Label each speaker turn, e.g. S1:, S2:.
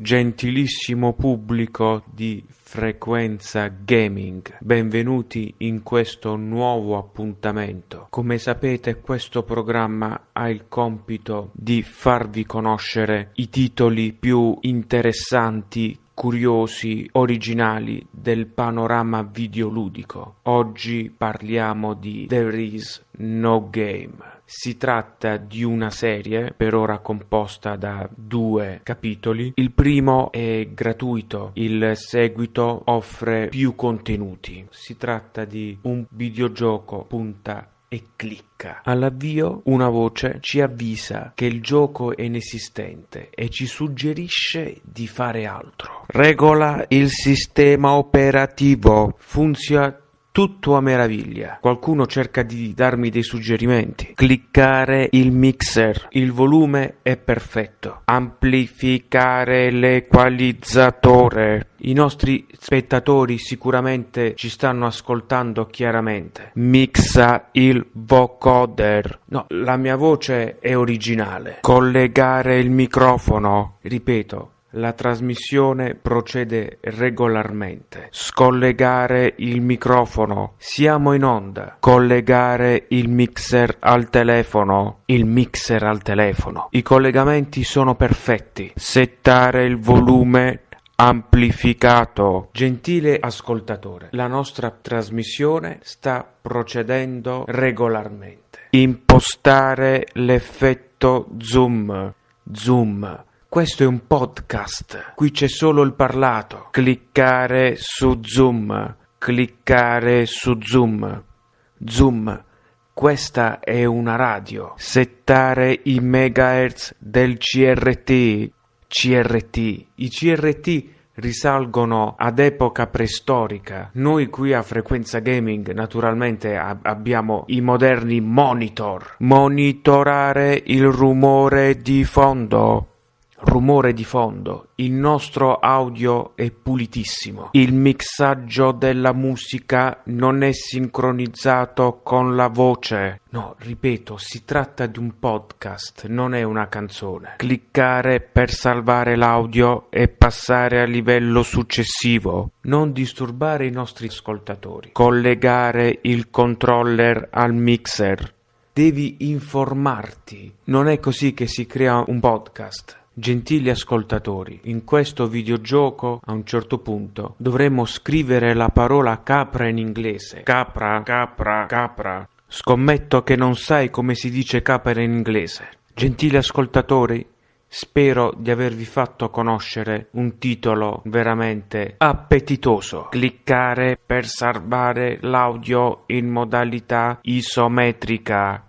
S1: Gentilissimo pubblico di Frequenza Gaming, benvenuti in questo nuovo appuntamento. Come sapete questo programma ha il compito di farvi conoscere i titoli più interessanti curiosi, originali del panorama videoludico. Oggi parliamo di There is no game. Si tratta di una serie per ora composta da due capitoli. Il primo è gratuito, il seguito offre più contenuti. Si tratta di un videogioco punta e clicca. All'avvio una voce ci avvisa che il gioco è inesistente e ci suggerisce di fare altro. Regola il sistema operativo. Funziona tutto a meraviglia. Qualcuno cerca di darmi dei suggerimenti. Cliccare il mixer. Il volume è perfetto. Amplificare l'equalizzatore. I nostri spettatori sicuramente ci stanno ascoltando chiaramente. Mixa il vocoder. No, la mia voce è originale. Collegare il microfono. Ripeto, la trasmissione procede regolarmente. Scollegare il microfono. Siamo in onda. Collegare il mixer al telefono. Il mixer al telefono. I collegamenti sono perfetti. Settare il volume amplificato. Gentile ascoltatore, la nostra trasmissione sta procedendo regolarmente. Impostare l'effetto zoom. Zoom questo è un podcast, qui c'è solo il parlato. Cliccare su Zoom, cliccare su Zoom. Zoom, questa è una radio. Settare i megahertz del CRT. CRT. I CRT risalgono ad epoca preistorica. Noi qui a Frequenza Gaming naturalmente ab- abbiamo i moderni monitor. Monitorare il rumore di fondo rumore di fondo, il nostro audio è pulitissimo, il mixaggio della musica non è sincronizzato con la voce. No, ripeto, si tratta di un podcast, non è una canzone. Cliccare per salvare l'audio e passare al livello successivo. Non disturbare i nostri ascoltatori. Collegare il controller al mixer. Devi informarti. Non è così che si crea un podcast. Gentili ascoltatori, in questo videogioco a un certo punto dovremmo scrivere la parola capra in inglese. Capra, capra, capra. Scommetto che non sai come si dice capra in inglese. Gentili ascoltatori, Spero di avervi fatto conoscere un titolo veramente appetitoso. Cliccare per salvare l'audio in modalità isometrica